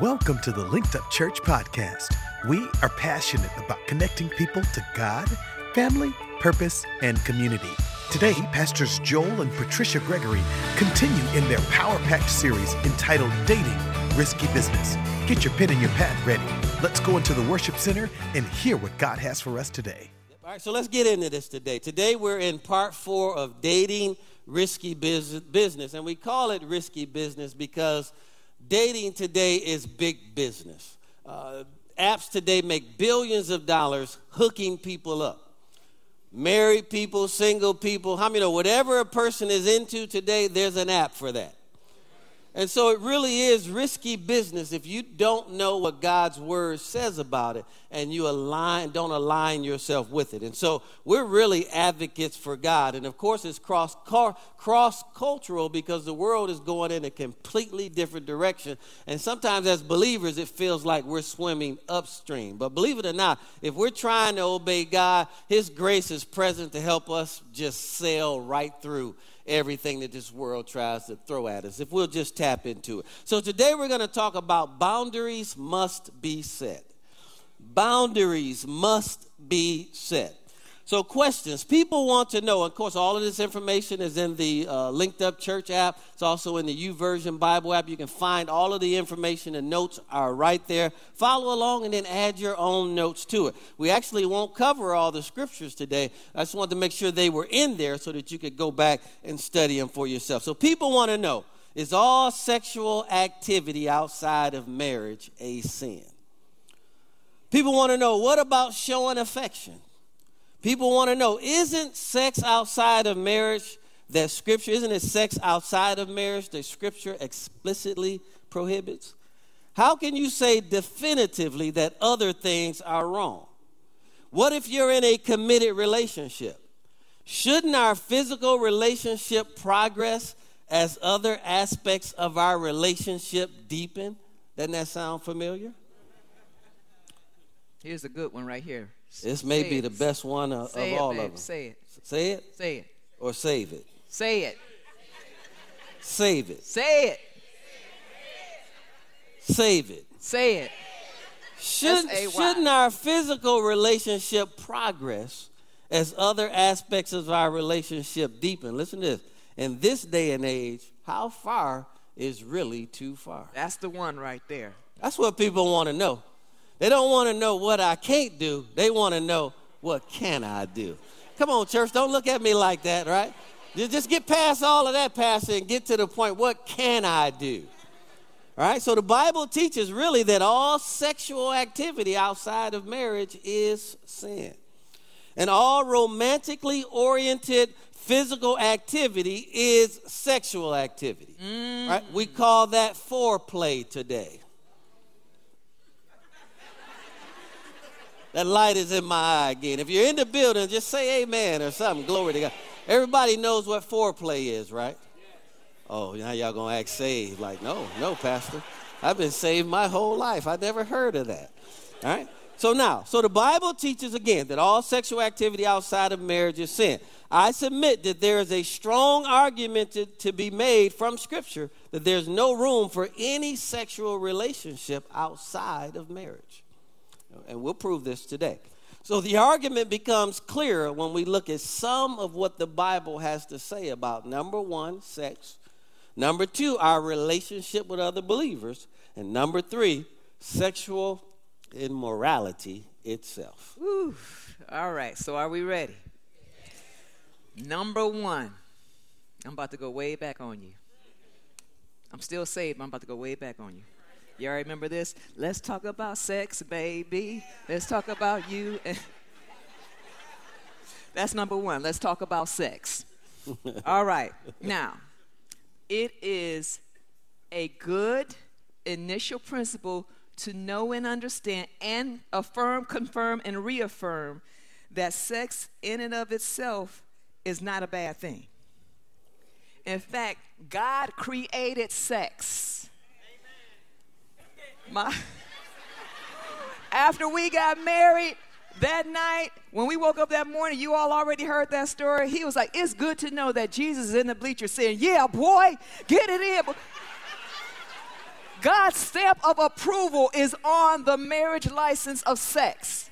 Welcome to the Linked Up Church podcast. We are passionate about connecting people to God, family, purpose, and community. Today, Pastors Joel and Patricia Gregory continue in their power packed series entitled Dating Risky Business. Get your pen and your pad ready. Let's go into the worship center and hear what God has for us today. All right, so let's get into this today. Today, we're in part four of Dating Risky Business, and we call it Risky Business because dating today is big business. Uh, apps today make billions of dollars hooking people up married people, single people, how many know whatever a person is into today, there's an app for that. And so it really is risky business if you don't know what God's word says about it and you align don't align yourself with it. And so we're really advocates for God. And of course it's cross cross cultural because the world is going in a completely different direction. And sometimes as believers it feels like we're swimming upstream. But believe it or not, if we're trying to obey God, his grace is present to help us just sail right through everything that this world tries to throw at us, if we'll just tap into it. So today we're going to talk about boundaries must be set. Boundaries must be set. So, questions. People want to know. Of course, all of this information is in the uh, Linked Up Church app. It's also in the YouVersion Bible app. You can find all of the information and notes are right there. Follow along and then add your own notes to it. We actually won't cover all the scriptures today. I just wanted to make sure they were in there so that you could go back and study them for yourself. So, people want to know is all sexual activity outside of marriage a sin? People want to know what about showing affection? People want to know isn't sex outside of marriage that scripture, isn't it sex outside of marriage that scripture explicitly prohibits? How can you say definitively that other things are wrong? What if you're in a committed relationship? Shouldn't our physical relationship progress as other aspects of our relationship deepen? Doesn't that sound familiar? Here's a good one right here. This may Say be it. the best one of, of it, all babe. of them. Say it. Say it? Say it. Or save it? Say it. Save it. Say it. Save it. Say it. Should, shouldn't our physical relationship progress as other aspects of our relationship deepen? Listen to this. In this day and age, how far is really too far? That's the one right there. That's what people want to know. They don't want to know what I can't do. They want to know what can I do. Come on, church, don't look at me like that, right? Just get past all of that, Pastor, and get to the point what can I do? All right, so the Bible teaches really that all sexual activity outside of marriage is sin. And all romantically oriented physical activity is sexual activity. Mm. Right? We call that foreplay today. That light is in my eye again. If you're in the building, just say amen or something. Glory to God. Everybody knows what foreplay is, right? Oh, now y'all gonna act saved. Like, no, no, Pastor. I've been saved my whole life. I never heard of that. All right? So now, so the Bible teaches again that all sexual activity outside of marriage is sin. I submit that there is a strong argument to, to be made from Scripture that there's no room for any sexual relationship outside of marriage. And we'll prove this today. So the argument becomes clearer when we look at some of what the Bible has to say about number one, sex, number two, our relationship with other believers, and number three, sexual immorality itself. Ooh, all right, so are we ready? Number one, I'm about to go way back on you. I'm still saved, I'm about to go way back on you. Y'all remember this? Let's talk about sex, baby. Let's talk about you. That's number one. Let's talk about sex. All right. Now, it is a good initial principle to know and understand and affirm, confirm, and reaffirm that sex in and of itself is not a bad thing. In fact, God created sex my after we got married that night when we woke up that morning you all already heard that story he was like it's good to know that jesus is in the bleachers saying yeah boy get it in God's stamp of approval is on the marriage license of sex.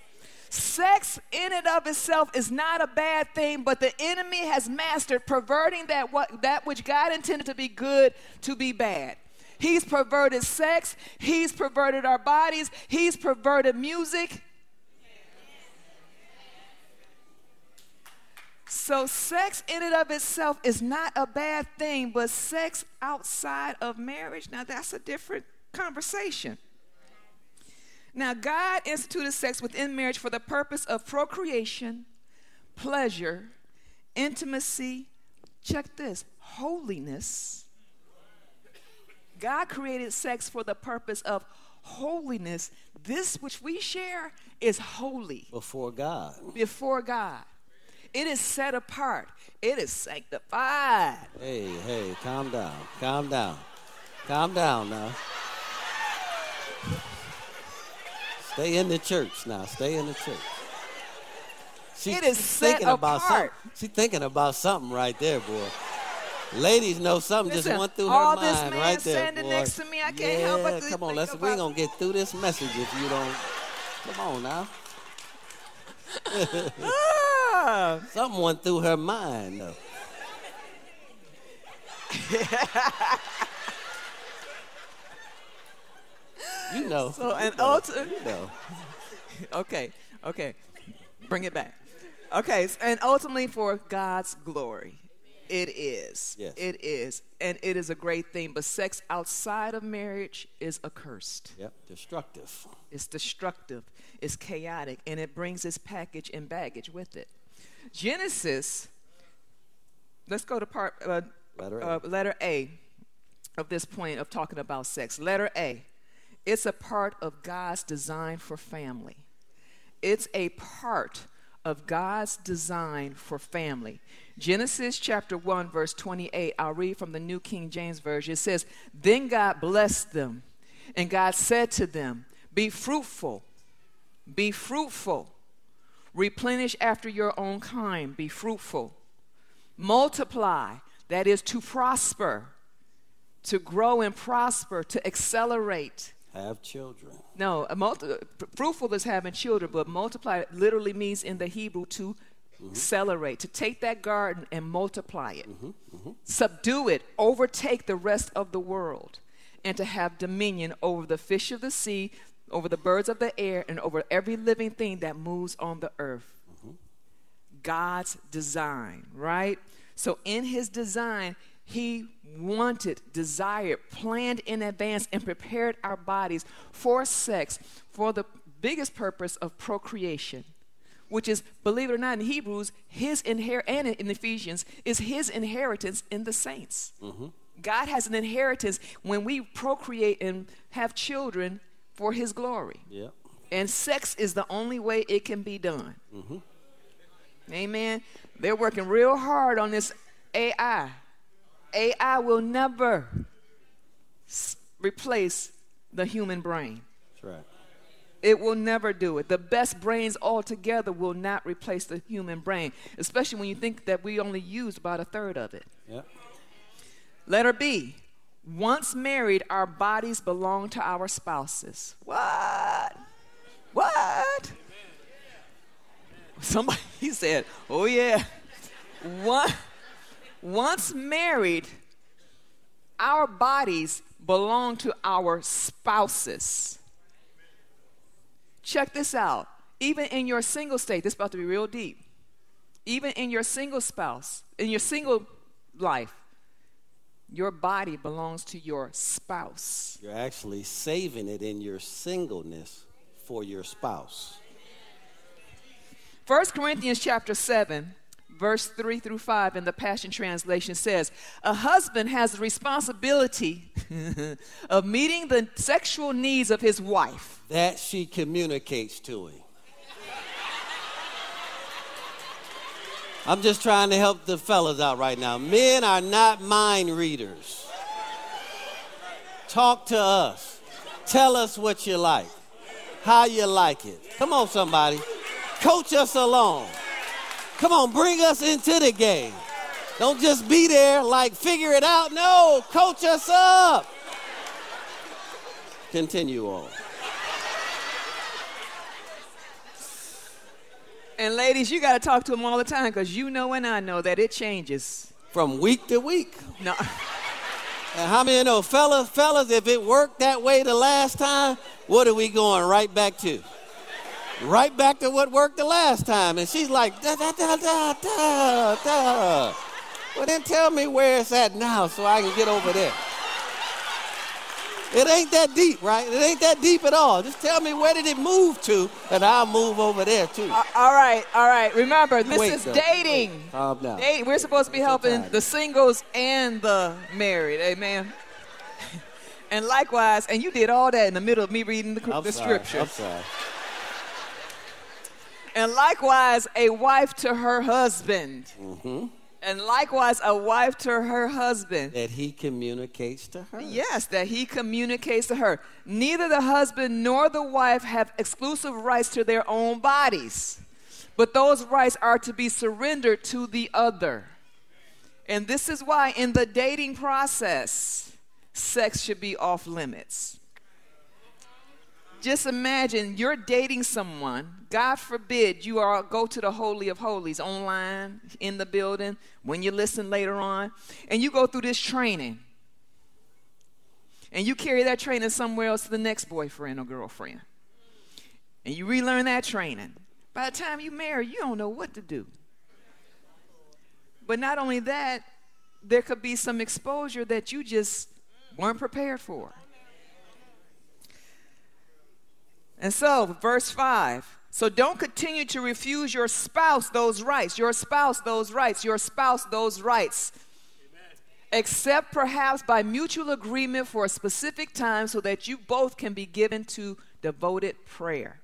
Sex in and of itself is not a bad thing, but the enemy has mastered perverting that what that which God intended to be good to be bad. He's perverted sex, he's perverted our bodies, he's perverted music. So, sex in and of itself is not a bad thing, but sex outside of marriage, now that's a different conversation. Now, God instituted sex within marriage for the purpose of procreation, pleasure, intimacy, check this, holiness. God created sex for the purpose of holiness. This which we share is holy Before God. before God. It is set apart. It is sanctified. Hey, hey, calm down. Calm down. Calm down now. Stay in the church now. Stay in the church. She, It is she's set thinking about something. She's thinking about something right there, boy. Ladies know something Listen, just went through her mind right there, standing boy. next to me, I can't yeah, help but come on, let's we gonna get through this message if you don't. Come on now. Ah, Something went through her mind though. you know. so an ultimate. you know. Okay, okay, bring it back. Okay, and ultimately for God's glory. It is. Yes. It is. And it is a great thing. But sex outside of marriage is accursed. Yep, destructive. It's destructive, it's chaotic, and it brings its package and baggage with it. Genesis, let's go to part uh, Letter A. uh, letter A of this point of talking about sex. Letter A, it's a part of God's design for family. It's a part of God's design for family. Genesis chapter 1, verse 28, I'll read from the New King James Version. It says, Then God blessed them, and God said to them, Be fruitful, be fruitful, replenish after your own kind, be fruitful, multiply, that is to prosper, to grow and prosper, to accelerate. Have children. No, a multi- fruitful is having children, but multiply literally means in the Hebrew to mm-hmm. accelerate, to take that garden and multiply it, mm-hmm, mm-hmm. subdue it, overtake the rest of the world, and to have dominion over the fish of the sea, over the birds of the air, and over every living thing that moves on the earth. God's design, right? So in his design, he wanted, desired, planned in advance, and prepared our bodies for sex for the biggest purpose of procreation, which is, believe it or not, in Hebrews, his inher- and in Ephesians, is his inheritance in the saints. Mm-hmm. God has an inheritance when we procreate and have children for his glory. Yep. And sex is the only way it can be done. Mm-hmm. Amen. They're working real hard on this AI. AI will never s- replace the human brain. That's right. It will never do it. The best brains altogether will not replace the human brain, especially when you think that we only use about a third of it. Yep. Letter B. Once married, our bodies belong to our spouses. What? What? Somebody said, "Oh yeah." One, once married, our bodies belong to our spouses. Check this out. Even in your single state, this is about to be real deep. Even in your single spouse, in your single life, your body belongs to your spouse. You're actually saving it in your singleness for your spouse. 1 Corinthians chapter 7, verse 3 through 5 in the Passion Translation says, A husband has the responsibility of meeting the sexual needs of his wife. That she communicates to him. I'm just trying to help the fellas out right now. Men are not mind readers. Talk to us. Tell us what you like, how you like it. Come on, somebody. Coach us along. Come on, bring us into the game. Don't just be there like figure it out. No, coach us up. Continue on. And ladies, you got to talk to them all the time because you know and I know that it changes. From week to week. No. And how many of you know, fellas, fellas, if it worked that way the last time, what are we going right back to? Right back to what worked the last time. And she's like, da da da da da da. Well, then tell me where it's at now so I can get over there. It ain't that deep, right? It ain't that deep at all. Just tell me where did it move to, and I'll move over there too. Uh, all right, all right. Remember, this Wait, is though. dating. Wait. Calm down. Date- We're supposed to be helping the singles and the married. Amen. and likewise, and you did all that in the middle of me reading the, I'm the sorry. scripture. I'm sorry. And likewise, a wife to her husband. Mm-hmm. And likewise, a wife to her husband. That he communicates to her. Yes, that he communicates to her. Neither the husband nor the wife have exclusive rights to their own bodies, but those rights are to be surrendered to the other. And this is why, in the dating process, sex should be off limits. Just imagine you're dating someone. God forbid you are go to the holy of holies online, in the building, when you listen later on, and you go through this training. And you carry that training somewhere else to the next boyfriend or girlfriend. And you relearn that training. By the time you marry, you don't know what to do. But not only that, there could be some exposure that you just weren't prepared for. And so, verse 5. So don't continue to refuse your spouse those rights, your spouse those rights, your spouse those rights. Except perhaps by mutual agreement for a specific time so that you both can be given to devoted prayer.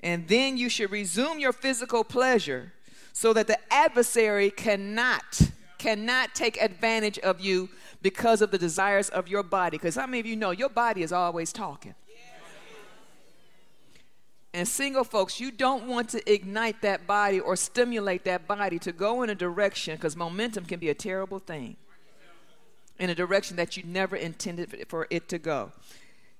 And then you should resume your physical pleasure so that the adversary cannot cannot take advantage of you because of the desires of your body because how many of you know your body is always talking and single folks, you don't want to ignite that body or stimulate that body to go in a direction because momentum can be a terrible thing in a direction that you never intended for it to go.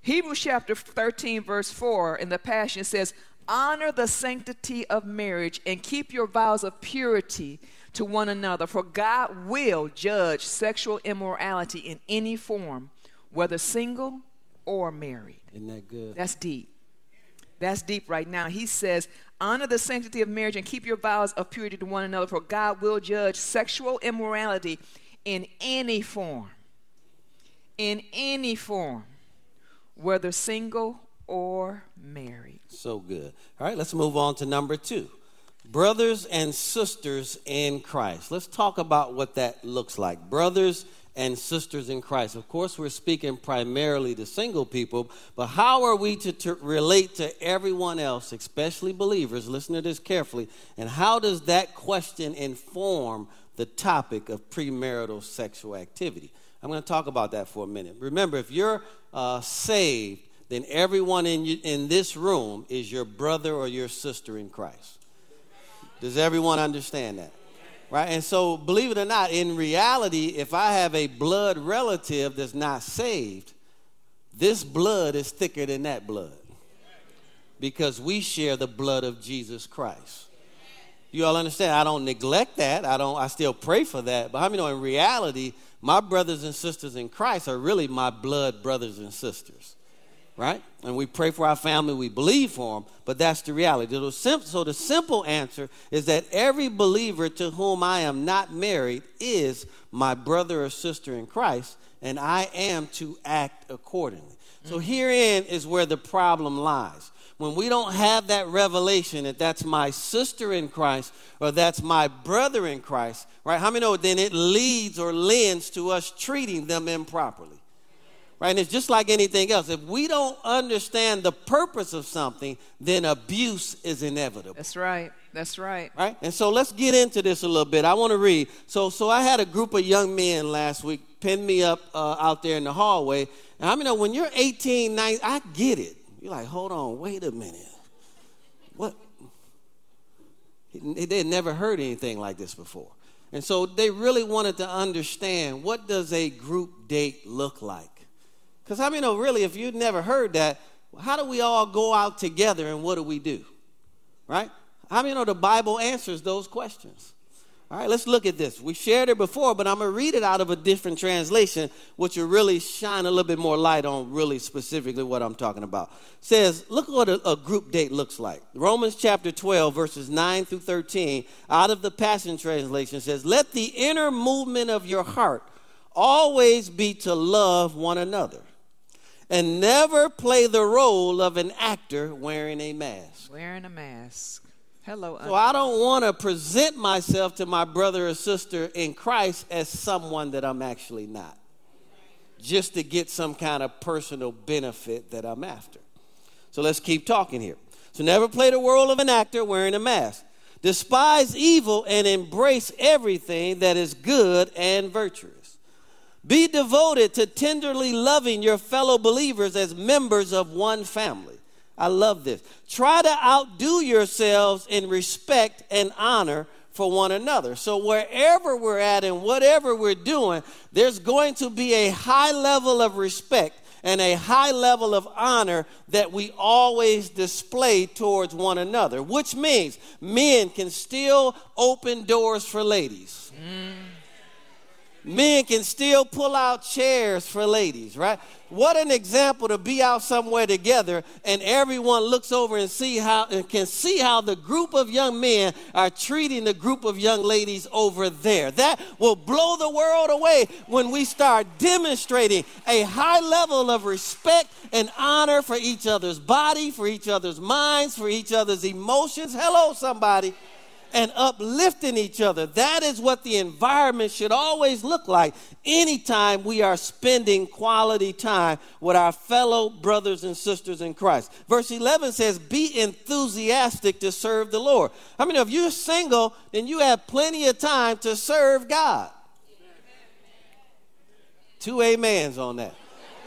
Hebrews chapter 13, verse 4 in the Passion says, Honor the sanctity of marriage and keep your vows of purity to one another, for God will judge sexual immorality in any form, whether single or married. Isn't that good? That's deep. That's deep right now. He says, Honor the sanctity of marriage and keep your vows of purity to one another, for God will judge sexual immorality in any form. In any form, whether single or married. So good. All right, let's move on to number two. Brothers and sisters in Christ. Let's talk about what that looks like. Brothers and sisters in Christ. Of course, we're speaking primarily to single people, but how are we to, to relate to everyone else, especially believers? Listen to this carefully. And how does that question inform the topic of premarital sexual activity? I'm going to talk about that for a minute. Remember, if you're uh, saved, then everyone in, you, in this room is your brother or your sister in Christ. Does everyone understand that? Right? And so, believe it or not, in reality, if I have a blood relative that's not saved, this blood is thicker than that blood because we share the blood of Jesus Christ. You all understand? I don't neglect that. I don't. I still pray for that. But how many know in reality, my brothers and sisters in Christ are really my blood brothers and sisters, right? And we pray for our family. We believe for them. But that's the reality. So the simple answer is that every believer to whom I am not married is my brother or sister in Christ, and I am to act accordingly. So mm. herein is where the problem lies when we don't have that revelation that that's my sister in Christ or that's my brother in Christ, right? How many know then it leads or lends to us treating them improperly? Right? And it's just like anything else. If we don't understand the purpose of something, then abuse is inevitable. That's right. That's right. Right? And so let's get into this a little bit. I want to read. So, so I had a group of young men last week pin me up uh, out there in the hallway. And I mean, know, when you're 18, 19, I get it. You're like, hold on, wait a minute. What? They had never heard anything like this before. And so they really wanted to understand what does a group date look like? Because I mean, know, really, if you've never heard that, how do we all go out together and what do we do? Right? How many know the Bible answers those questions? All right, let's look at this. We shared it before, but I'm going to read it out of a different translation, which will really shine a little bit more light on really specifically what I'm talking about. It says, look what a, a, group date looks like. Romans chapter 12, verses 9 through 13, out of the Passion Translation says, Let the inner movement of your heart always be to love one another and never play the role of an actor wearing a mask. Wearing a mask. Hello. So I don't want to present myself to my brother or sister in Christ as someone that I'm actually not, just to get some kind of personal benefit that I'm after. So let's keep talking here. So never play the role of an actor wearing a mask. Despise evil and embrace everything that is good and virtuous. Be devoted to tenderly loving your fellow believers as members of one family. I love this. Try to outdo yourselves in respect and honor for one another. So, wherever we're at and whatever we're doing, there's going to be a high level of respect and a high level of honor that we always display towards one another, which means men can still open doors for ladies. Mm. Men can still pull out chairs for ladies, right? What an example to be out somewhere together and everyone looks over and see how and can see how the group of young men are treating the group of young ladies over there. That will blow the world away when we start demonstrating a high level of respect and honor for each other's body, for each other's minds, for each other's emotions. Hello somebody and uplifting each other. That is what the environment should always look like anytime we are spending quality time with our fellow brothers and sisters in Christ. Verse 11 says, Be enthusiastic to serve the Lord. I mean, if you're single, then you have plenty of time to serve God. Two amens on that.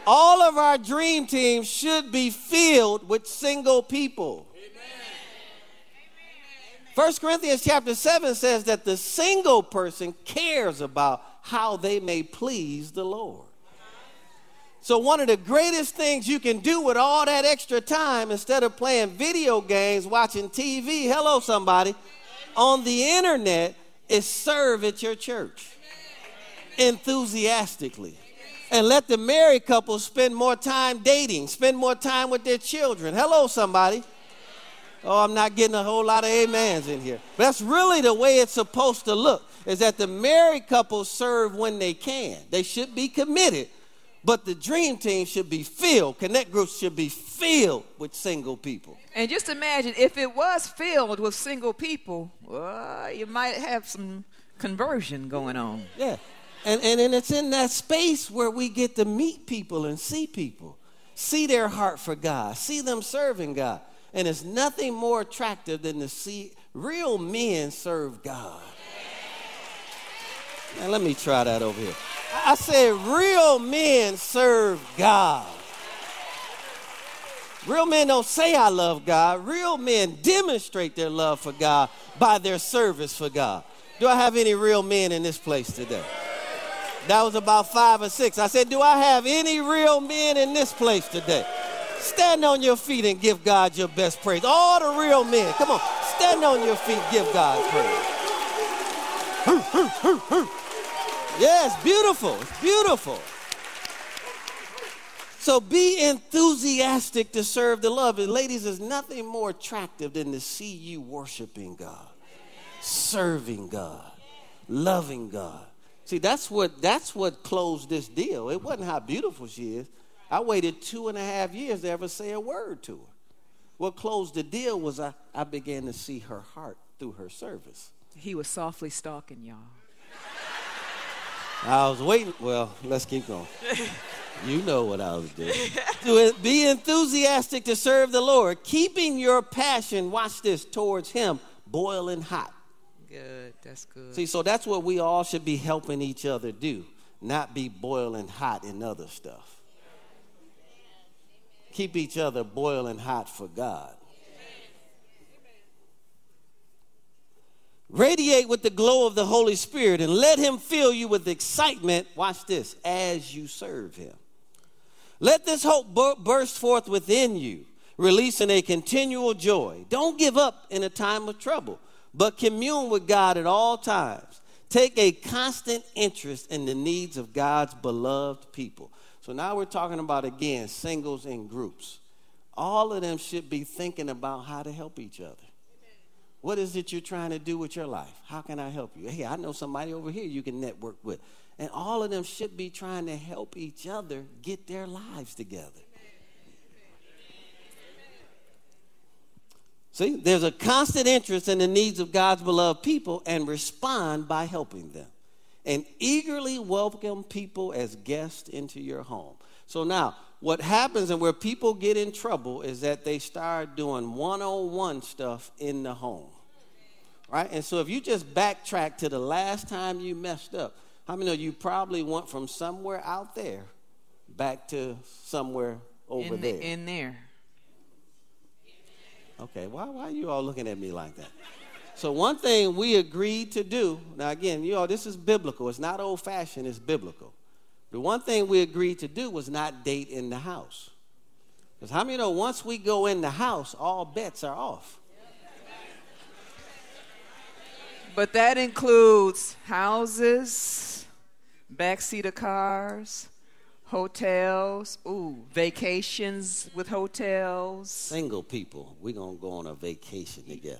All of our dream teams should be filled with single people. 1 Corinthians chapter 7 says that the single person cares about how they may please the Lord. So, one of the greatest things you can do with all that extra time, instead of playing video games, watching TV, hello, somebody, on the internet, is serve at your church enthusiastically. And let the married couple spend more time dating, spend more time with their children. Hello, somebody. Oh, I'm not getting a whole lot of amens in here. But that's really the way it's supposed to look is that the married couple serve when they can. They should be committed, but the dream team should be filled. Connect groups should be filled with single people. And just imagine if it was filled with single people, well, you might have some conversion going on. Yeah. And, and, and it's in that space where we get to meet people and see people, see their heart for God, see them serving God. And it's nothing more attractive than to see real men serve God. Now, let me try that over here. I said, real men serve God. Real men don't say, I love God. Real men demonstrate their love for God by their service for God. Do I have any real men in this place today? That was about five or six. I said, Do I have any real men in this place today? Stand on your feet and give God your best praise. All the real men, come on, stand on your feet, give God praise. it's beautiful. Beautiful. So be enthusiastic to serve the love. And ladies, there's nothing more attractive than to see you worshiping God, serving God, loving God. See, that's what that's what closed this deal. It wasn't how beautiful she is. I waited two and a half years to ever say a word to her. What closed the deal was I, I began to see her heart through her service. He was softly stalking y'all. I was waiting. Well, let's keep going. you know what I was doing. to be enthusiastic to serve the Lord, keeping your passion, watch this, towards Him boiling hot. Good, that's good. See, so that's what we all should be helping each other do, not be boiling hot in other stuff keep each other boiling hot for God. Radiate with the glow of the Holy Spirit and let Him fill you with excitement. Watch this as you serve Him. Let this hope burst forth within you, releasing a continual joy. Don't give up in a time of trouble, but commune with God at all times. Take a constant interest in the needs of God's beloved people. So now we're talking about, again, singles and groups. All of them should be thinking about how to help each other. What is it you're trying to do with your life? How can I help you? Hey, I know somebody over here you can network with. And all of them should be trying to help each other get their lives together. See, there's a constant interest in the needs of God's beloved people and respond by helping them. And eagerly welcome people as guests into your home. So now, what happens and where people get in trouble is that they start doing one on one stuff in the home. Right? And so if you just backtrack to the last time you messed up, how many know you probably went from somewhere out there back to somewhere over in the, there? In there. Okay, why, why are you all looking at me like that? So, one thing we agreed to do, now again, you all, this is biblical. It's not old fashioned, it's biblical. The one thing we agreed to do was not date in the house. Because how many know once we go in the house, all bets are off? But that includes houses, backseat of cars, hotels, ooh, vacations with hotels. Single people, we're going to go on a vacation together.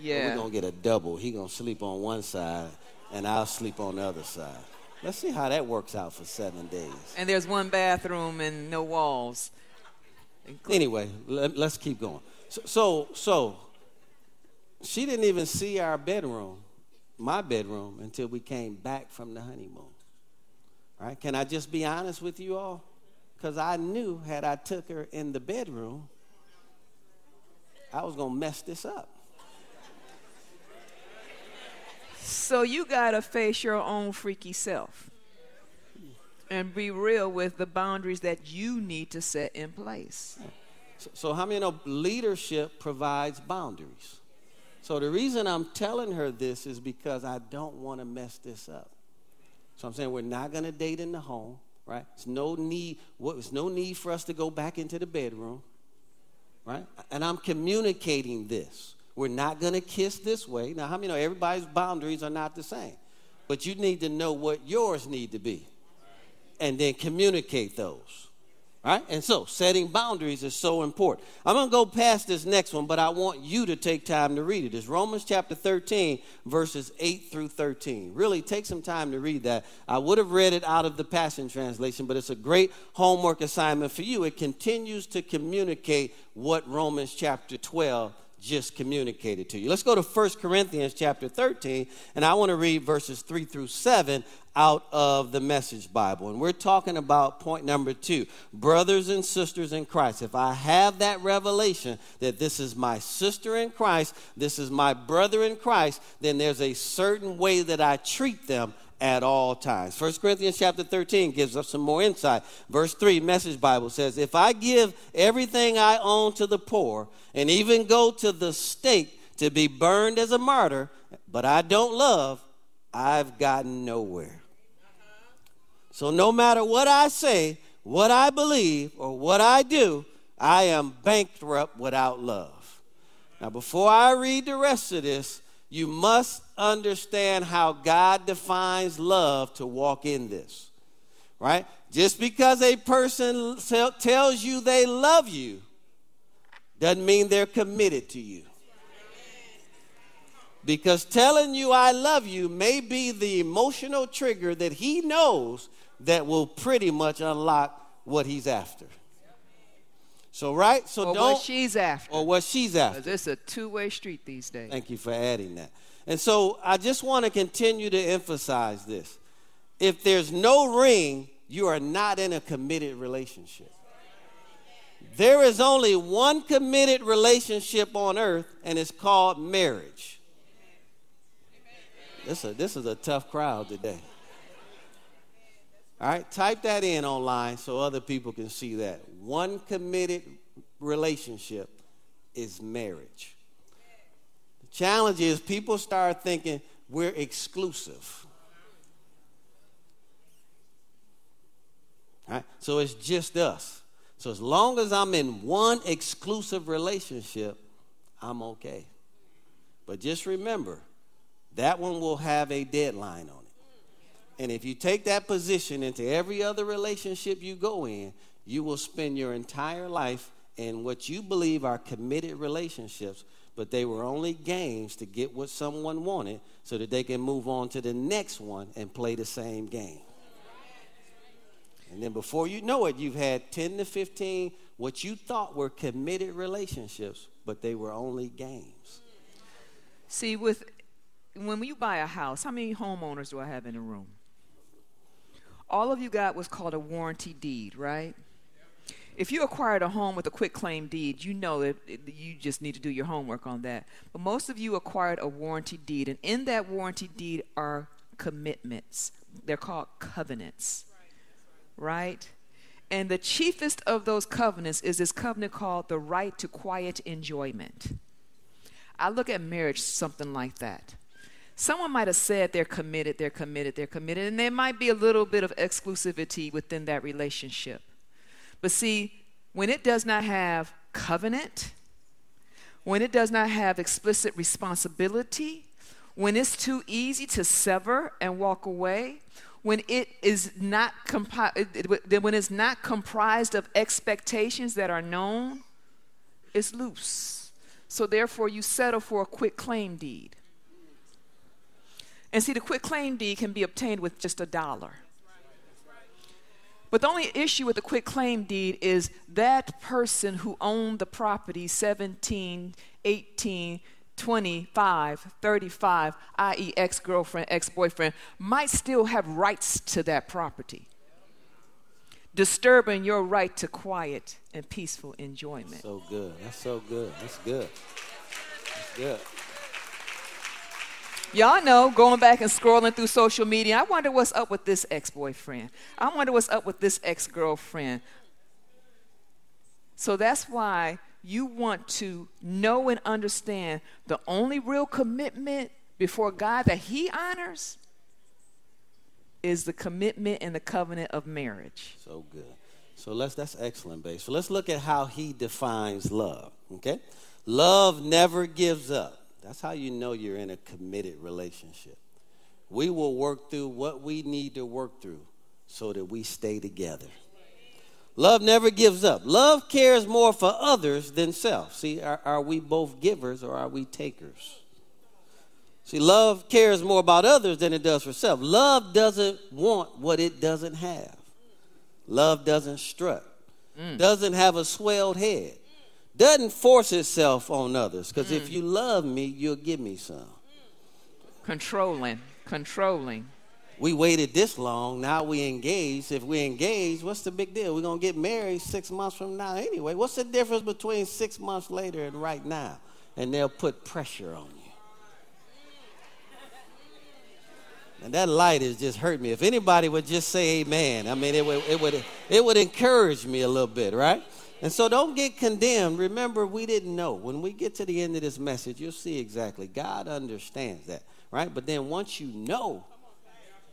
Yeah. We're to get a double. He going to sleep on one side, and I'll sleep on the other side. Let's see how that works out for seven days. And there's one bathroom and no walls. Anyway, let, us keep going. So, so, so, she didn't even see our bedroom, my bedroom, until we came back from the honeymoon. Right? Can I just be honest with you all? Because I knew had I took her in the bedroom, I was going to mess this up. So you got to face your own freaky self and be real with the boundaries that you need to set in place. So, so how many know leadership provides boundaries? So the reason I'm telling her this is because I don't want to mess this up. So I'm saying we're not going to date in the home, right? It's no need. It's no need for us to go back into the bedroom, right? And I'm communicating this. We're not going to kiss this way. Now, how many know everybody's boundaries are not the same? But you need to know what yours need to be, and then communicate those. Right? And so setting boundaries is so important. I'm going to go past this next one, but I want you to take time to read it. It's Romans chapter 13, verses 8 through 13. Really take some time to read that. I would have read it out of the Passion Translation, but it's a great homework assignment for you. It continues to communicate what Romans chapter 12 just communicated to you. Let's go to 1 Corinthians chapter 13, and I want to read verses 3 through 7 out of the Message Bible. And we're talking about point number two brothers and sisters in Christ. If I have that revelation that this is my sister in Christ, this is my brother in Christ, then there's a certain way that I treat them at all times. 1 Corinthians chapter 13 gives us some more insight. Verse 3, Message Bible says, If I give everything I own to the poor and even go to the stake to be burned as a martyr, but I don't love, I've gotten nowhere. So no matter what I say, what I believe, or what I do, I am bankrupt without love. Now, before I read the rest of this, you must understand how God defines love to walk in this. Right? Just because a person tells you they love you doesn't mean they're committed to you. Because telling you I love you may be the emotional trigger that he knows that will pretty much unlock what he's after. So right, so or don't what she's after, or what she's after. It's a two-way street these days. Thank you for adding that. And so I just want to continue to emphasize this: if there's no ring, you are not in a committed relationship. There is only one committed relationship on earth, and it's called marriage. This is a, this is a tough crowd today. All right, type that in online so other people can see that. One committed relationship is marriage. The challenge is people start thinking we're exclusive. Right? So it's just us. So as long as I'm in one exclusive relationship, I'm okay. But just remember, that one will have a deadline on it. And if you take that position into every other relationship you go in, you will spend your entire life in what you believe are committed relationships, but they were only games to get what someone wanted so that they can move on to the next one and play the same game. And then before you know it, you've had 10 to 15 what you thought were committed relationships, but they were only games. See, with when you buy a house, how many homeowners do I have in the room? All of you got what's called a warranty deed, right? If you acquired a home with a quick claim deed, you know that you just need to do your homework on that. But most of you acquired a warranty deed, and in that warranty deed are commitments. They're called covenants, right? And the chiefest of those covenants is this covenant called the right to quiet enjoyment. I look at marriage something like that. Someone might have said they're committed, they're committed, they're committed, and there might be a little bit of exclusivity within that relationship. But see, when it does not have covenant, when it does not have explicit responsibility, when it's too easy to sever and walk away, when it is not compi- when it's not comprised of expectations that are known, it's loose. So therefore, you settle for a quick claim deed. And see, the quick claim deed can be obtained with just a dollar. But the only issue with the quick claim deed is that person who owned the property 17, 18, 25, 35, i.e., ex girlfriend, ex boyfriend, might still have rights to that property, disturbing your right to quiet and peaceful enjoyment. So good. That's so good. That's good. That's good. Y'all know, going back and scrolling through social media, I wonder what's up with this ex boyfriend. I wonder what's up with this ex girlfriend. So that's why you want to know and understand the only real commitment before God that He honors is the commitment and the covenant of marriage. So good. So let's that's excellent, babe. So let's look at how he defines love. Okay? Love never gives up. That's how you know you're in a committed relationship. We will work through what we need to work through so that we stay together. Love never gives up. Love cares more for others than self. See, are, are, we both givers or are we takers? See, love cares more about others than it does for self. Love doesn't want what it doesn't have. Love doesn't strut, mm. doesn't have a swelled head doesn't force itself on others. Because mm. if you love me, you'll give me some. Controlling, controlling. We waited this long. Now we engaged. If we engaged what's the big deal? We're gonna get married six months from now anyway. What's the difference between six months later and right now? And they'll put pressure on you. And that light has just hurt me. If anybody would just say amen, I mean, it would, it would, it would encourage me a little bit, right? And so don't get condemned. Remember, we didn't know. When we get to the end of this message, you'll see exactly. God understands that, right? But then once you know,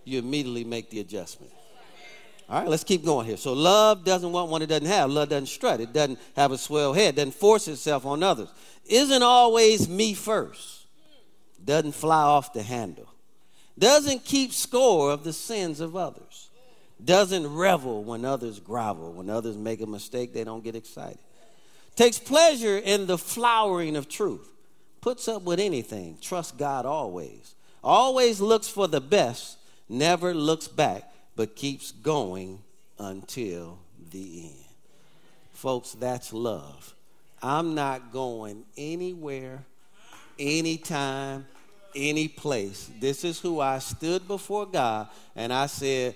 you immediately make the adjustment. All right, let's keep going here. So love doesn't want one it doesn't have. Love doesn't strut. It doesn't have a swell head. Doesn't force itself on others. Isn't always me first. Doesn't fly off the handle. Doesn't keep score of the sins of others doesn't revel when others grovel. When others make a mistake, they don't get excited. Takes pleasure in the flowering of truth. Puts up with anything. Trusts God always. Always looks for the best. Never looks back, but keeps going until the end. Folks, that's love. I'm not going anywhere, anytime, any place. This is who I stood before God and I said,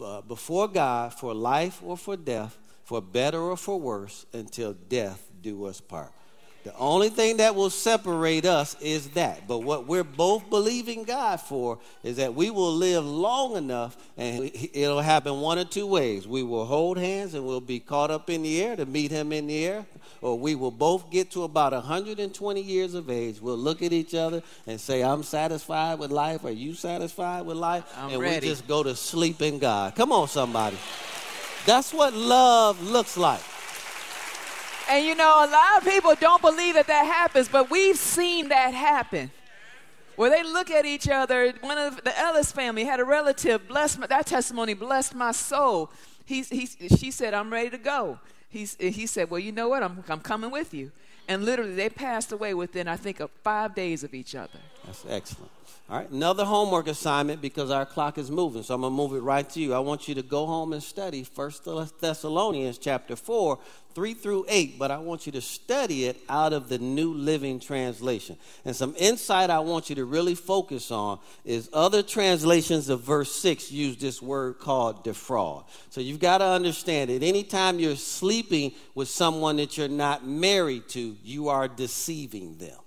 uh, before God for life or for death, for better or for worse, until death do us part. The only thing that will separate us is that. But what we're both believing God for is that we will live long enough, and it'll happen one or two ways. We will hold hands and we'll be caught up in the air to meet Him in the air, or we will both get to about 120 years of age. We'll look at each other and say, I'm satisfied with life. Are you satisfied with life? I'm and ready. we just go to sleep in God. Come on, somebody. That's what love looks like. And you know, a lot of people don't believe that that happens, but we've seen that happen. Where they look at each other. One of the Ellis family had a relative, blessed my, that testimony blessed my soul. He, he, she said, I'm ready to go. He's, he said, Well, you know what? I'm, I'm coming with you. And literally, they passed away within, I think, of five days of each other. That's excellent. All right, another homework assignment because our clock is moving, so I'm going to move it right to you. I want you to go home and study First Thessalonians chapter 4, 3 through 8, but I want you to study it out of the New Living Translation. And some insight I want you to really focus on is other translations of verse 6 use this word called defraud. So you've got to understand it. Anytime you're sleeping with someone that you're not married to, you are deceiving them.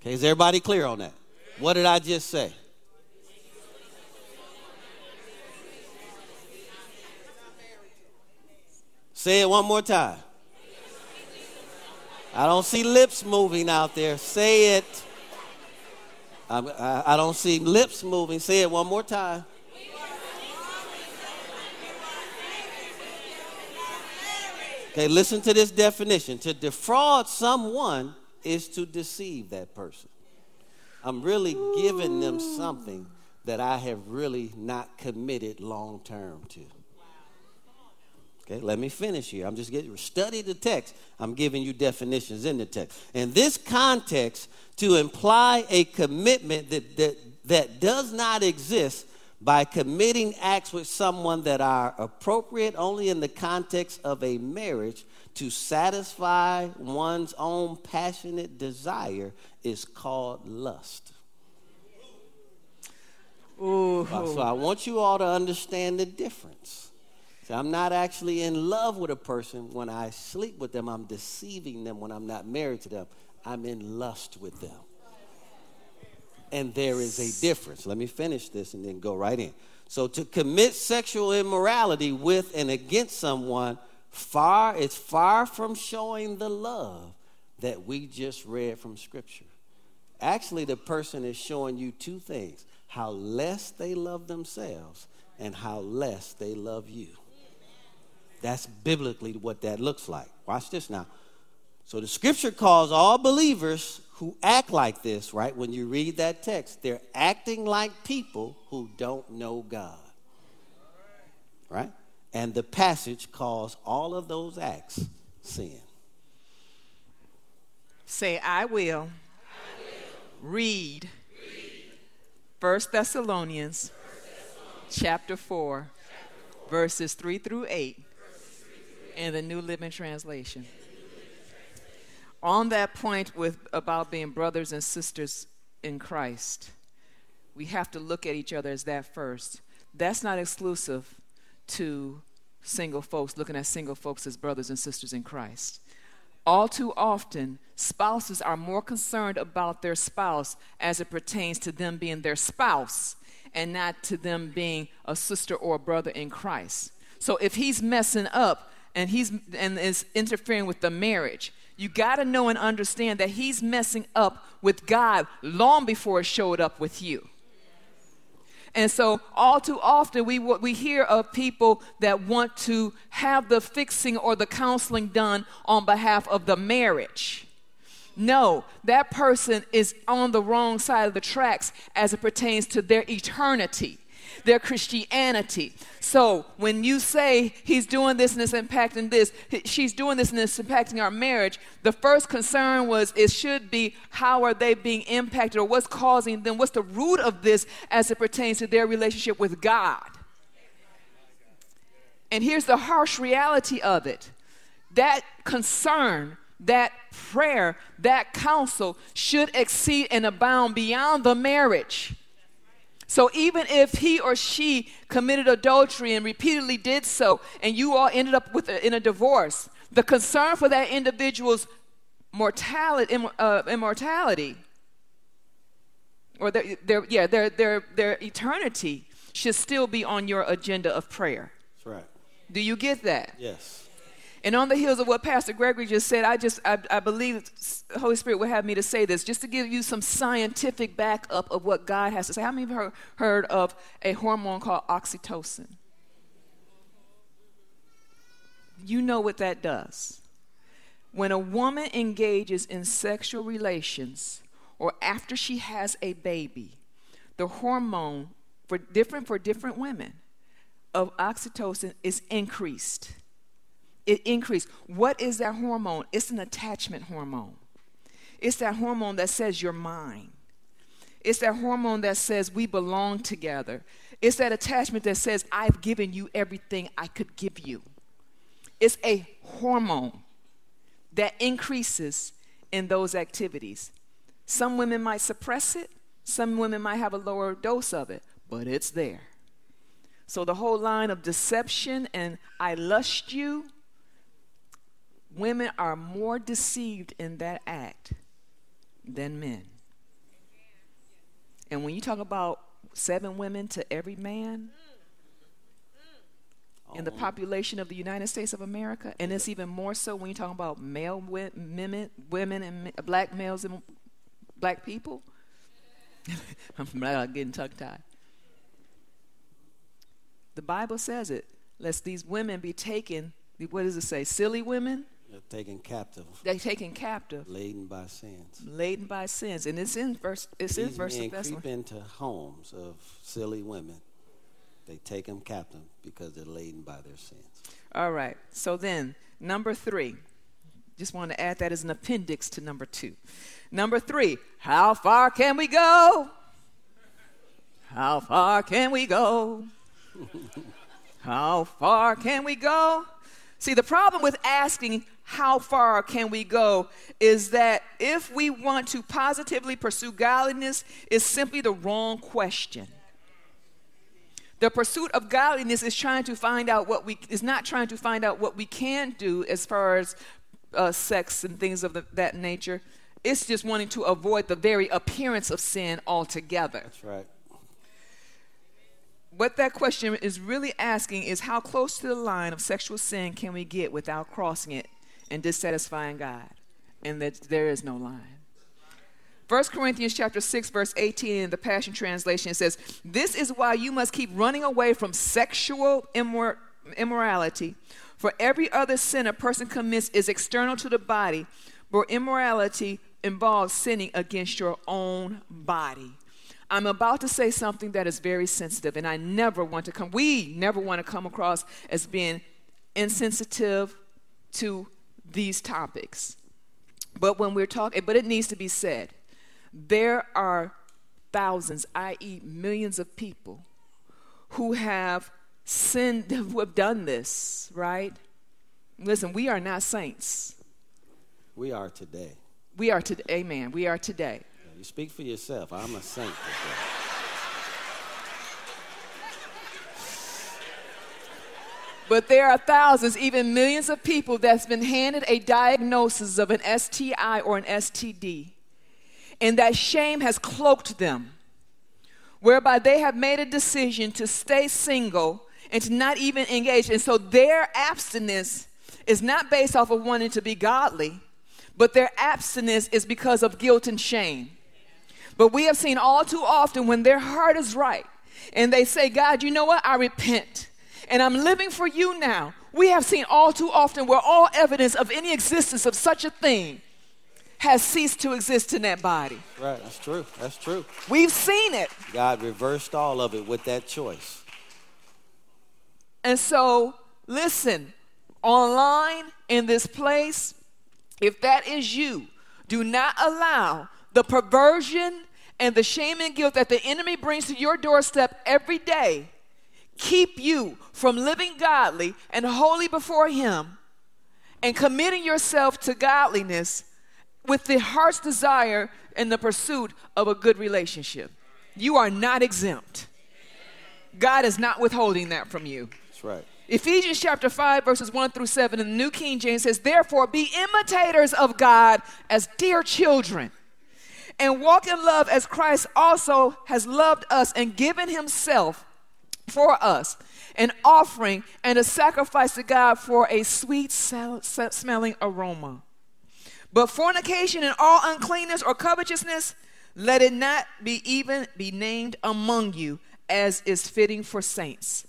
Okay, is everybody clear on that? What did I just say? Say it one more time. I don't see lips moving out there. Say it. I, I, don't see lips moving. Say it one more time. Okay, listen to this definition. To defraud someone is to deceive that person. I'm really giving them something that I have really not committed long term to. Okay, let me finish here. I'm just getting study the text. I'm giving you definitions in the text. In this context, to imply a commitment that, that, that does not exist by committing acts with someone that are appropriate only in the context of a marriage to satisfy one's own passionate desire is called lust. Ooh. Uh, so I want you all to understand the difference. So I'm not actually in love with a person when I sleep with them. I'm deceiving them when I'm not married to them. I'm in lust with them. And there is a difference. Let me finish this and then go right in. So to commit sexual immorality with and against someone far it's far from showing the love that we just read from scripture. Actually the person is showing you two things how less they love themselves and how less they love you. That's biblically what that looks like. Watch this now. So the scripture calls all believers who act like this right when you read that text they're acting like people who don't know god. Right and the passage calls all of those acts sin. Say, I will, I will. Read, First Thessalonians, chapter 4, verses 3 through 8 in the New Living Translation. On that point with about being brothers and sisters in Christ, we have to look at each other as that first. That's not exclusive to single folks, looking at single folks as brothers and sisters in Christ. All too often, spouses are more concerned about their spouse as it pertains to them being their spouse and not to them being a sister or a brother in Christ. So if he's messing up and he's and is interfering with the marriage, you got to know and understand that he's messing up with God long before it showed up with you. And so, all too often, we, we hear of people that want to have the fixing or the counseling done on behalf of the marriage. No, that person is on the wrong side of the tracks as it pertains to their eternity their Christianity. So when you say he's doing this and it's impacting this, she's doing this and it's impacting our marriage, the first concern was it should be how are they being impacted or what's causing them, what's the root of this as it pertains to their relationship with God. And here's the harsh reality of it that concern, that prayer, that counsel should exceed and abound beyond the marriage. So even if he or she committed adultery and repeatedly did so, and you all ended up with a, in a divorce, the concern for that individual's mortality, uh, immortality, or their, their, yeah, their, their, their eternity should still be on your agenda of prayer. That's right. Do you get that? Yes. And on the heels of what Pastor Gregory just said, I just I, I believe the Holy Spirit would have me to say this, just to give you some scientific backup of what God has to say. How many of you heard of a hormone called oxytocin? You know what that does. When a woman engages in sexual relations or after she has a baby, the hormone for different for different women of oxytocin is increased. It increased. What is that hormone? It's an attachment hormone. It's that hormone that says you're mine. It's that hormone that says we belong together. It's that attachment that says I've given you everything I could give you. It's a hormone that increases in those activities. Some women might suppress it, some women might have a lower dose of it, but it's there. So the whole line of deception and I lust you, women are more deceived in that act than men. And when you talk about seven women to every man, in the oh. population of the United States of America, and it's even more so when you're talking about male women, women and black males and black people. I'm getting tongue tied. The Bible says it. Lest these women be taken, what does it say? Silly women? They're taken captive. They're taken captive. Laden by sins. Laden by sins. And it's in verse it's These in verse men that's creep into homes of silly women. They take them captive because they're laden by their sins. All right. So then, number three. Just want to add that as an appendix to number two. Number three, how far can we go? How far can we go? how far can we go? See, the problem with asking how far can we go is that if we want to positively pursue godliness, is simply the wrong question. The pursuit of godliness is trying to find out what we is not trying to find out what we can do as far as uh, sex and things of the, that nature. It's just wanting to avoid the very appearance of sin altogether. That's right. What that question is really asking is how close to the line of sexual sin can we get without crossing it and dissatisfying God? And that there is no line. 1 Corinthians chapter 6 verse 18 in the Passion translation says, "This is why you must keep running away from sexual immor- immorality, for every other sin a person commits is external to the body, but immorality involves sinning against your own body." I'm about to say something that is very sensitive, and I never want to come, we never want to come across as being insensitive to these topics. But when we're talking, but it needs to be said. There are thousands, i.e., millions of people who have sinned, who have done this, right? Listen, we are not saints. We are today. We are today. Amen. We are today. You speak for yourself. I'm a saint. But there are thousands, even millions of people that's been handed a diagnosis of an STI or an STD and that shame has cloaked them, whereby they have made a decision to stay single and to not even engage. And so their abstinence is not based off of wanting to be godly, but their abstinence is because of guilt and shame. But we have seen all too often when their heart is right and they say, God, you know what? I repent and I'm living for you now. We have seen all too often where all evidence of any existence of such a thing has ceased to exist in that body. Right, that's true. That's true. We've seen it. God reversed all of it with that choice. And so, listen, online in this place, if that is you, do not allow the perversion and the shame and guilt that the enemy brings to your doorstep every day keep you from living godly and holy before him and committing yourself to godliness with the heart's desire and the pursuit of a good relationship. You are not exempt. God is not withholding that from you. That's right. Ephesians chapter 5, verses 1 through 7 in the New King James says, Therefore, be imitators of God as dear children, and walk in love as Christ also has loved us and given himself for us, an offering, and a sacrifice to God for a sweet smelling aroma. But fornication and all uncleanness or covetousness, let it not be even be named among you, as is fitting for saints.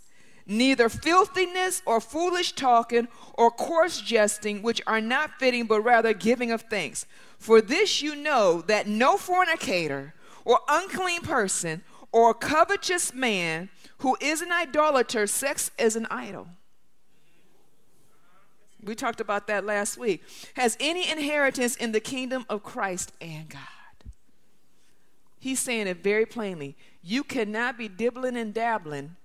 Neither filthiness or foolish talking or coarse jesting, which are not fitting, but rather giving of thanks. For this you know that no fornicator or unclean person or covetous man who is an idolater, sex is an idol. We talked about that last week. Has any inheritance in the kingdom of Christ and God. He's saying it very plainly. You cannot be dibbling and dabbling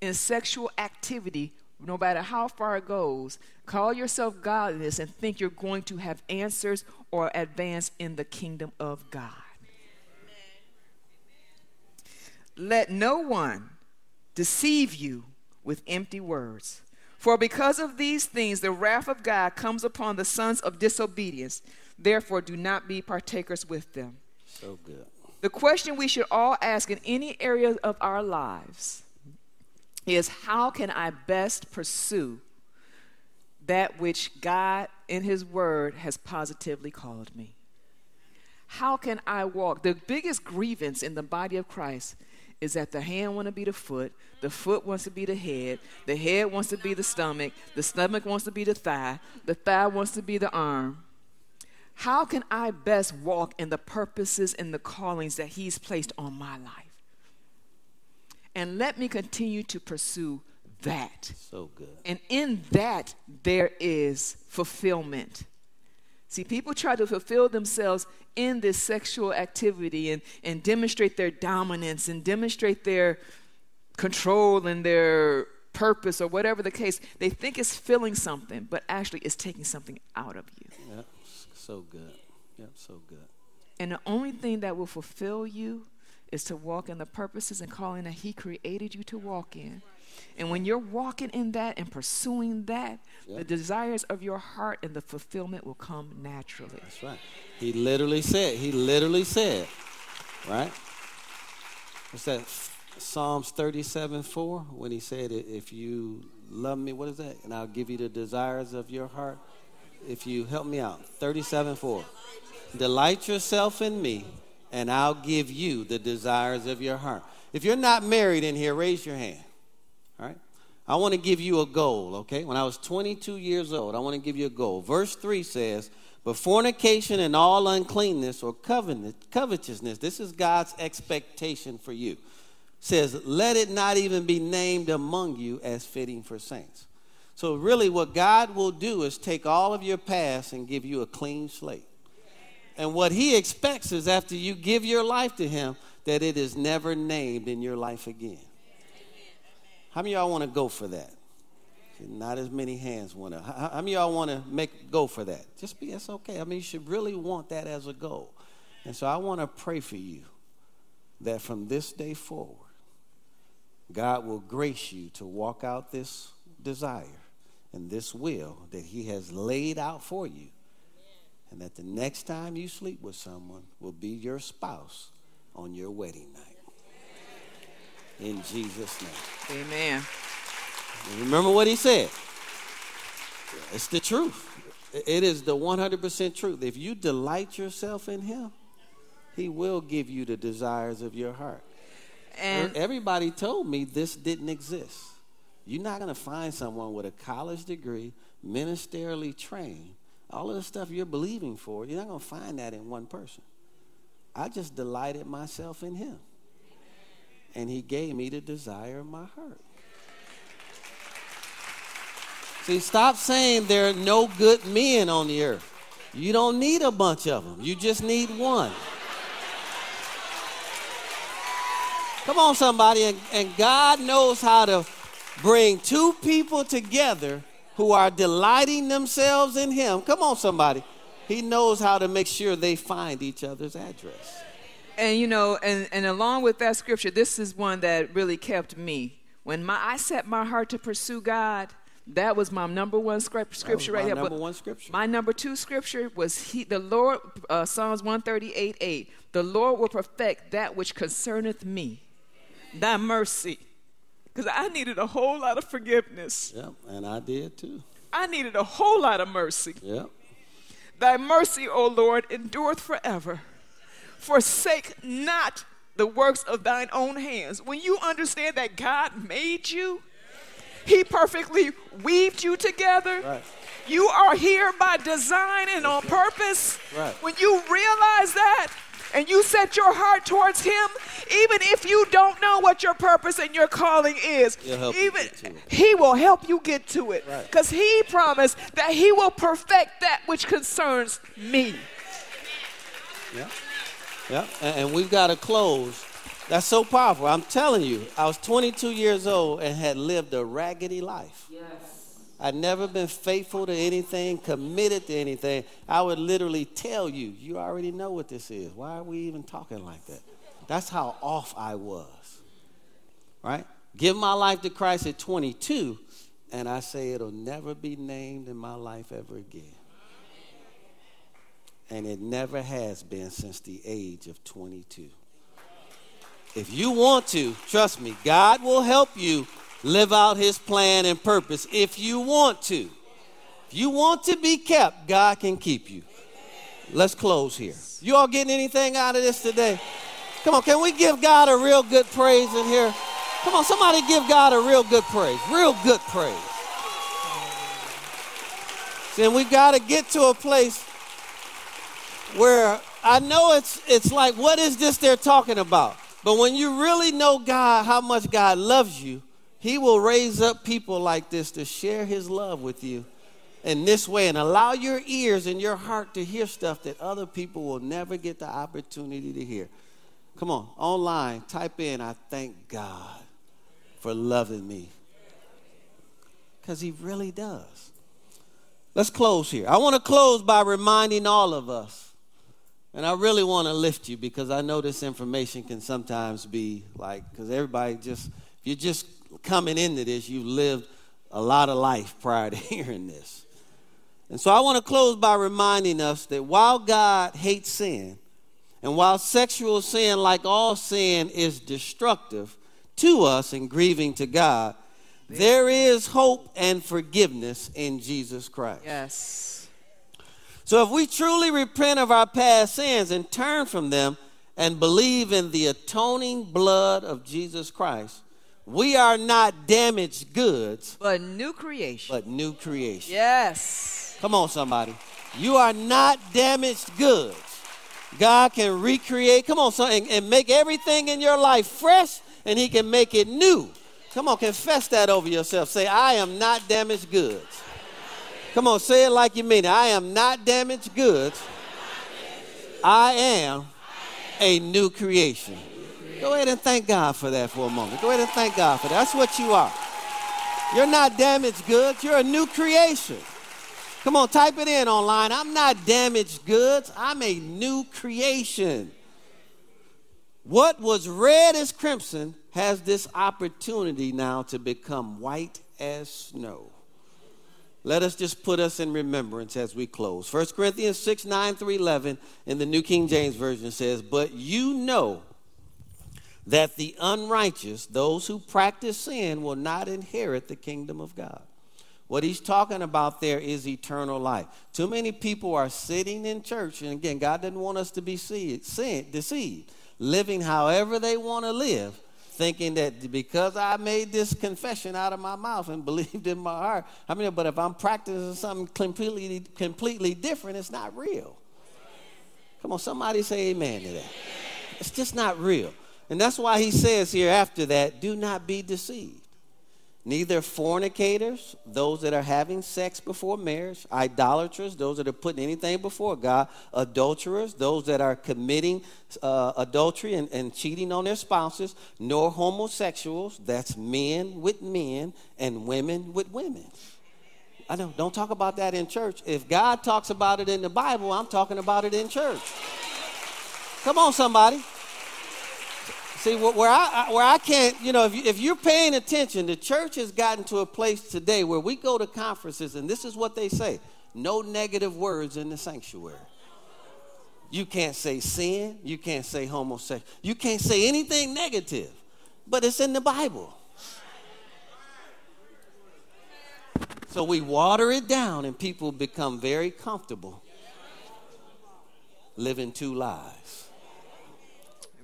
in sexual activity, no matter how far it goes. Call yourself godliness and think you're going to have answers or advance in the kingdom of God. Let no one deceive you with empty words. For because of these things, the wrath of God comes upon the sons of disobedience. Therefore, do not be partakers with them. So good. The question we should all ask in any area of our lives is how can I best pursue that which God in His Word has positively called me? How can I walk? The biggest grievance in the body of Christ is that the hand want to be the foot, the foot wants to be the head, the head wants to be the stomach, the stomach wants to be the thigh, the thigh wants to be the arm. How can I best walk in the purposes and the callings that He's placed on my life? And let me continue to pursue that. So good. And in that, there is fulfillment. See, people try to fulfill themselves in this sexual activity and, and demonstrate their dominance and demonstrate their control and their purpose or whatever the case. They think it's filling something, but actually it's taking something out of you. Yeah, so good. Yeah, so good. And the only thing that will fulfill you is to walk in the purposes and calling that He created you to walk in. And when you're walking in that and pursuing that, yep. the desires of your heart and the fulfillment will come naturally. That's right. He literally said, he literally said, right? What's that? Psalms 37 4, when he said, If you love me, what is that? And I'll give you the desires of your heart. If you help me out, 37 4. Delight yourself in me, and I'll give you the desires of your heart. If you're not married in here, raise your hand. All right? I want to give you a goal, okay? When I was 22 years old, I want to give you a goal. Verse 3 says, But fornication and all uncleanness or covetousness, this is God's expectation for you, says, Let it not even be named among you as fitting for saints. So, really, what God will do is take all of your past and give you a clean slate. And what He expects is after you give your life to Him, that it is never named in your life again. How many y'all want to go for that? Not as many hands want to. How, how many y'all want to make go for that? Just be. That's okay. I mean, you should really want that as a goal. And so I want to pray for you that from this day forward, God will grace you to walk out this desire and this will that He has laid out for you. And that the next time you sleep with someone will be your spouse on your wedding night in Jesus' name. Amen. And remember what he said. It's the truth. It is the 100% truth. If you delight yourself in him, he will give you the desires of your heart. And everybody told me this didn't exist. You're not going to find someone with a college degree, ministerially trained, all of the stuff you're believing for, you're not going to find that in one person. I just delighted myself in him and he gave me the desire of my heart. See, stop saying there are no good men on the earth. You don't need a bunch of them, you just need one. Come on, somebody. And, and, God knows how to bring two people together who are delighting themselves in Him. Come on, somebody. He knows how to make sure they find each other's address and you know, and, and along with that scripture, this is one that really kept me. When my I set my heart to pursue God, that was my number one scripture right here. Number but one scripture. My number two scripture was he, the Lord, uh, Psalms 138 8. The Lord will perfect that which concerneth me. Thy mercy Because I needed a whole lot of forgiveness. Yep, and I did too. I needed a whole lot of mercy. Yep. Thy mercy, O Lord, endureth forever. Forsake not the works of thine own hands. When you understand that God made you, He perfectly weaved you together. Right. You are here by design and on purpose. Right. When you realize that and you set your heart towards Him, even if you don't know what your purpose and your calling is, He'll help you even get to it. He will help you get to it. Right. Because He promised that He will perfect that which concerns me. Yeah. Yeah. And, and we've got to close. That's so powerful. I'm telling you, I was 22 years old and had lived a raggedy life. Yes. I'd never been faithful to anything, committed to anything. I would literally tell you, you already know what this is. Why are we even talking like that? That's how off I was. Right? Give my life to Christ at 22, and I say it'll never be named in my life ever again and it never has been since the age of 22. If you want to, trust me, God will help you live out his plan and purpose if you want to. If you want to be kept, God can keep you. Let's close here. You all getting anything out of this today? Come on, can we give God a real good praise in here? Come on, somebody give God a real good praise. Real good praise. See, and we got to get to a place where I know it's it's like what is this they're talking about? But when you really know God, how much God loves you, he will raise up people like this to share his love with you in this way and allow your ears and your heart to hear stuff that other people will never get the opportunity to hear. Come on, online, type in I thank God for loving me. Cuz he really does. Let's close here. I want to close by reminding all of us and I really want to lift you because I know this information can sometimes be like, because everybody just, if you're just coming into this, you've lived a lot of life prior to hearing this. And so I want to close by reminding us that while God hates sin, and while sexual sin, like all sin, is destructive to us and grieving to God, there is hope and forgiveness in Jesus Christ. Yes. So if we truly repent of our past sins and turn from them and believe in the atoning blood of Jesus Christ, we are not damaged goods, But new creation. but new creation. Yes. Come on, somebody. You are not damaged goods. God can recreate, come on, son, and, and make everything in your life fresh, and He can make it new. Come on, confess that over yourself. Say, I am not damaged goods. Come on, say it like you mean it. I am not damaged goods. I am a new creation. Go ahead and thank God for that for a moment. Go ahead and thank God for that. That's what you are. You're not damaged goods, you're a new creation. Come on, type it in online. I'm not damaged goods, I'm a new creation. What was red as crimson has this opportunity now to become white as snow. Let us just put us in remembrance as we close. 1 Corinthians 6 9 through 11 in the New King James Version says, But you know that the unrighteous, those who practice sin, will not inherit the kingdom of God. What he's talking about there is eternal life. Too many people are sitting in church, and again, God doesn't want us to be deceived, living however they want to live, thinking that because I made this confession out of my mouth and believed in my heart, I mean, but if I'm practicing something completely, completely different, it's not real. Come on, somebody say amen to that. It's just not real. And that's why he says here after that, do not be deceived. Neither fornicators, those that are having sex before marriage, idolaters, those that are putting anything before God, adulterers, those that are committing uh, adultery and, and cheating on their spouses, nor homosexuals, that's men with men and women with women. I know, don't talk about that in church. If God talks about it in the Bible, I'm talking about it in church. Come on, somebody. See, where I, where I can't, you know, if, you, if you're paying attention, the church has gotten to a place today where we go to conferences and this is what they say no negative words in the sanctuary. You can't say sin, you can't say homosexual, you can't say anything negative, but it's in the Bible. So we water it down, and people become very comfortable living two lives.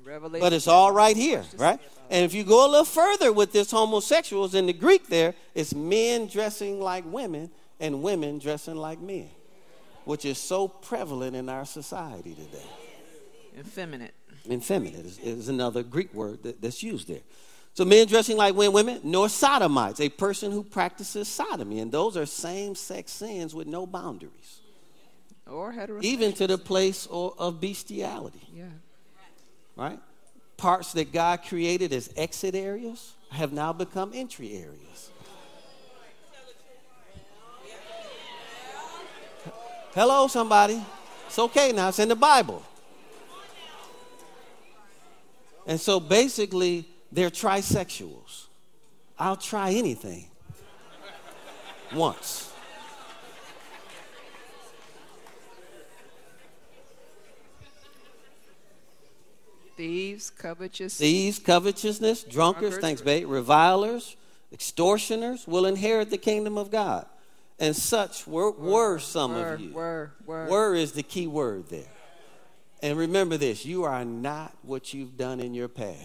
But it's all right here, right? And if you go a little further with this homosexuals in the Greek, there, it's men dressing like women and women dressing like men, which is so prevalent in our society today. Effeminate. Effeminate is, is another Greek word that, that's used there. So men dressing like women, nor sodomites, a person who practices sodomy, and those are same-sex sins with no boundaries, Or heterosexual. even to the place of bestiality. Yeah. Right? Parts that God created as exit areas have now become entry areas. Hello, somebody. It's okay now. It's in the Bible. And so basically, they're trisexuals. I'll try anything once. Thieves, covetous. Thieves, covetousness, drunkards, Drunkards. thanks, babe, revilers, extortioners will inherit the kingdom of God. And such were, were some were, of you. Were, were. Were is the key word there. And remember this you are not what you've done in your past.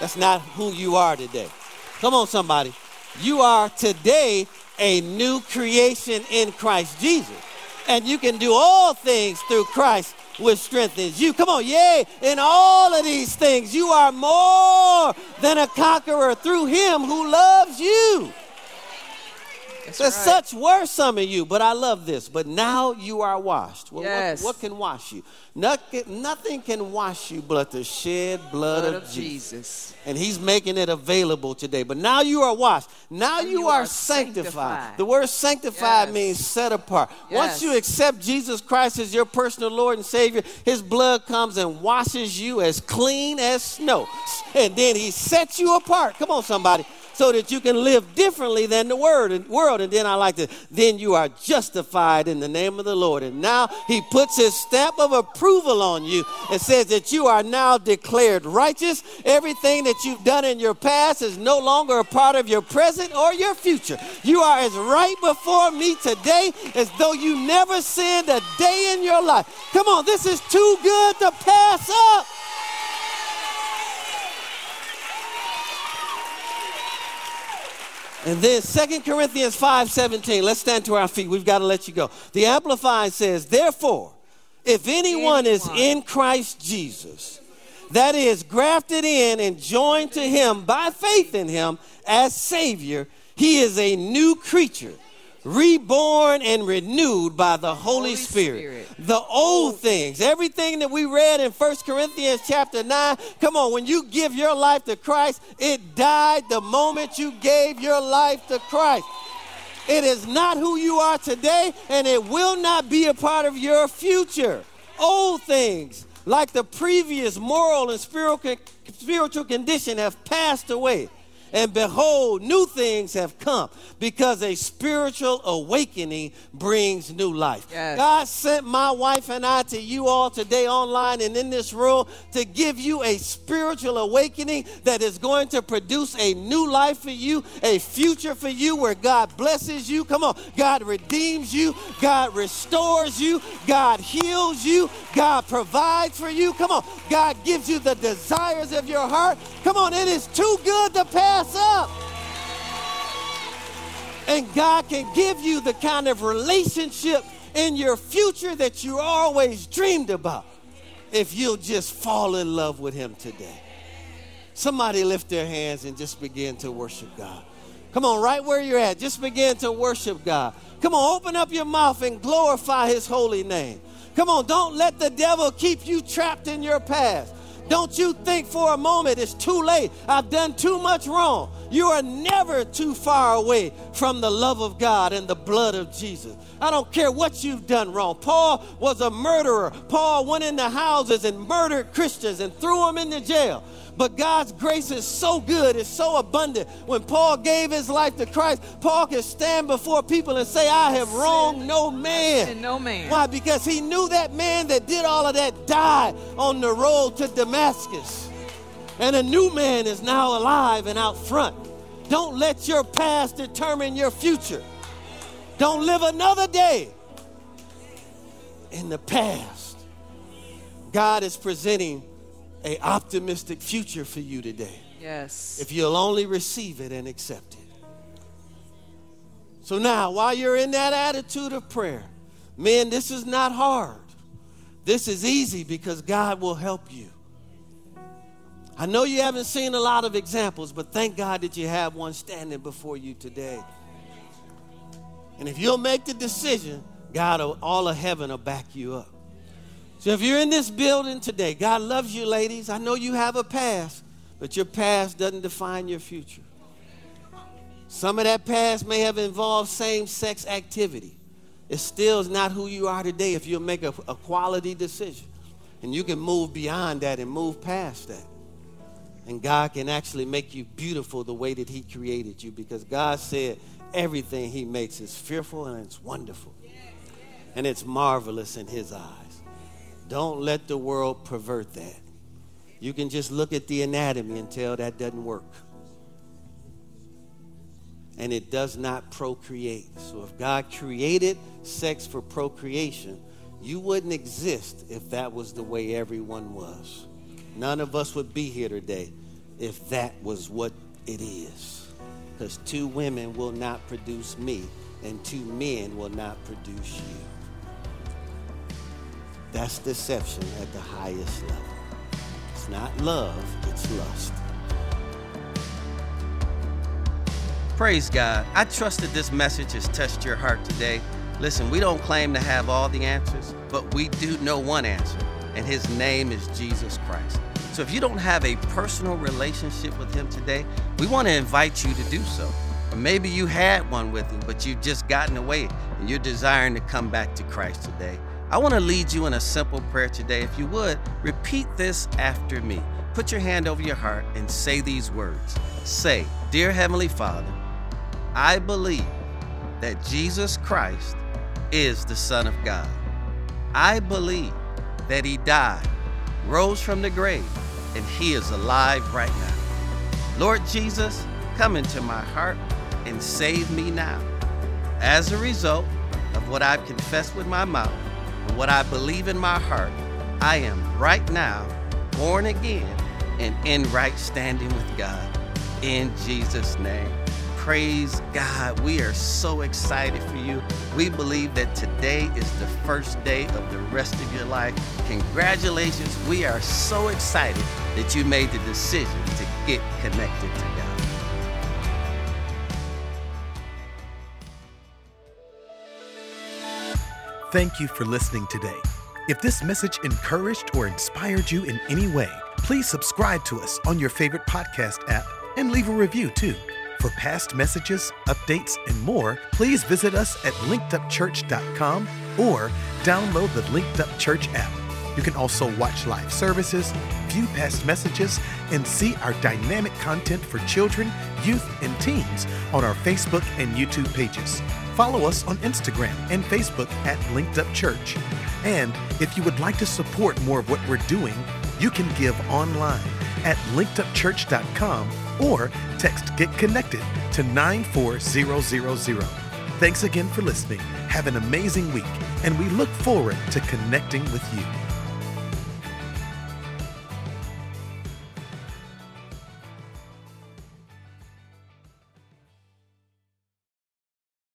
That's not who you are today. Come on, somebody. You are today a new creation in Christ Jesus. And you can do all things through Christ which strengthens you. Come on, yay. In all of these things, you are more than a conqueror through him who loves you. That's right. such were some of you, but I love this. But now you are washed. Well, what- Yes. what, can wash you? Nothing, nothing can wash you but the shed blood, Blood of, of Jesus. Jesus. And he's making it available today. But now you are washed. Now you, you are, are sanctified. sanctified. The word sanctified Yes. means set apart. Once you accept Jesus Christ as your personal Lord and Savior, his blood comes and washes you as clean as snow. And then he sets you apart. Come on, somebody. So that you can live differently than the word and world. And then I like to, then you are justified in the name of the Lord. And now he puts his stamp of approval on you and says that you are now declared righteous. Everything that you've done in your past is no longer a part of your present or your future. You are as right before me today as though you never sinned a day in your life. Come on, this is too good to pass up. And then 2 Corinthians 5:17. Let's stand to our feet. We've got to let you go. The Amplified says, "Therefore, if anyone, is in Christ Jesus, that is grafted in and joined to him by faith in him as savior, he is a new creature." Reborn and renewed by the Holy, Holy Spirit. Spirit. The old things, everything that we read in First Corinthians chapter 9. Come on, when you give your life to Christ, it died the moment you gave your life to Christ. It is not who you are today, and it will not be a part of your future. Old things, like the previous moral and spiritual, spiritual condition, have passed away. And behold, new things have come because a spiritual awakening brings new life. Yes. God sent my wife and I to you all today online and in this room to give you a spiritual awakening that is going to produce a new life for you, a future for you where God blesses you. Come on, God redeems you, God restores you, God heals you, God provides for you. Come on, God gives you the desires of your heart. Come on, it is too good to pass up. And God can give you the kind of relationship in your future that you always dreamed about if you'll just fall in love with Him today. Somebody lift their hands and just begin to worship God. Come on, right where you're at, just begin to worship God. Come on, open up your mouth and glorify His holy name. Come on, don't let the devil keep you trapped in your past. Don't you think for a moment it's too late. I've done too much wrong. You are never too far away from the love of God and the blood of Jesus. I don't care what you've done wrong. Paul was a murderer. Paul went into houses and murdered Christians and threw them into jail. But God's grace is so good, it's so abundant. When Paul gave his life to Christ, Paul can stand before people and say, I have wronged no man. No man. Why? Because he knew that man that did all of that died on the road to Damascus. And a new man is now alive and out front. Don't let your past determine your future. Don't live another day in the past. God is presenting a optimistic future for you today. Yes. If you'll only receive it and accept it. So now, while you're in that attitude of prayer, man, this is not hard. This is easy because God will help you. I know you haven't seen a lot of examples, but thank God that you have one standing before you today. And if you'll make the decision, God, all of heaven will back you up. So if you're in this building today, God loves you, ladies. I know you have a past, but your past doesn't define your future. Some of that past may have involved same sex activity. It still is not who you are today if you'll make a, a quality decision. And you can move beyond that and move past that. And God can actually make you beautiful the way that He created you because God said everything He makes is fearful and it's wonderful. And it's marvelous in His eyes. Don't let the world pervert that. You can just look at the anatomy and tell that doesn't work. And it does not procreate. So if God created sex for procreation, you wouldn't exist if that was the way everyone was. None of us would be here today if that was what it is. Because two women will not produce me, and two men will not produce you. That's deception at the highest level. It's not love, it's lust. Praise God. I trust that this message has touched your heart today. Listen, we don't claim to have all the answers, but we do know one answer, and his name is Jesus Christ. So if you don't have a personal relationship with him today, we want to invite you to do so. Or maybe you had one with him, but you've just gotten away and you're desiring to come back to Christ today. I want to lead you in a simple prayer today. If you would, repeat this after me. Put your hand over your heart and say these words. Say, Dear Heavenly Father, I believe that Jesus Christ is the Son of God. I believe that He died, rose from the grave, and He is alive right now. Lord Jesus, come into my heart and save me now. As a result of what I've confessed with my mouth what I believe in my heart, I am right now born again and in right standing with God. In Jesus' name. Praise God. We are so excited for you. We believe that today is the first day of the rest of your life. Congratulations. We are so excited that you made the decision to get connected Thank you for listening today. If this message encouraged or inspired you in any way, please subscribe to us on your favorite podcast app and leave a review too. For past messages, updates, and more, please visit us at linkedupchurch.com or download the Linked Up Church app. You can also watch live services, view past messages, and see our dynamic content for children, youth, and teens on our Facebook and YouTube pages. Follow us on Instagram and Facebook at Linked Up Church. And if you would like to support more of what we're doing, you can give online at linkedupchurch.com or text Get Connected to 94000. Thanks again for listening. Have an amazing week, and we look forward to connecting with you.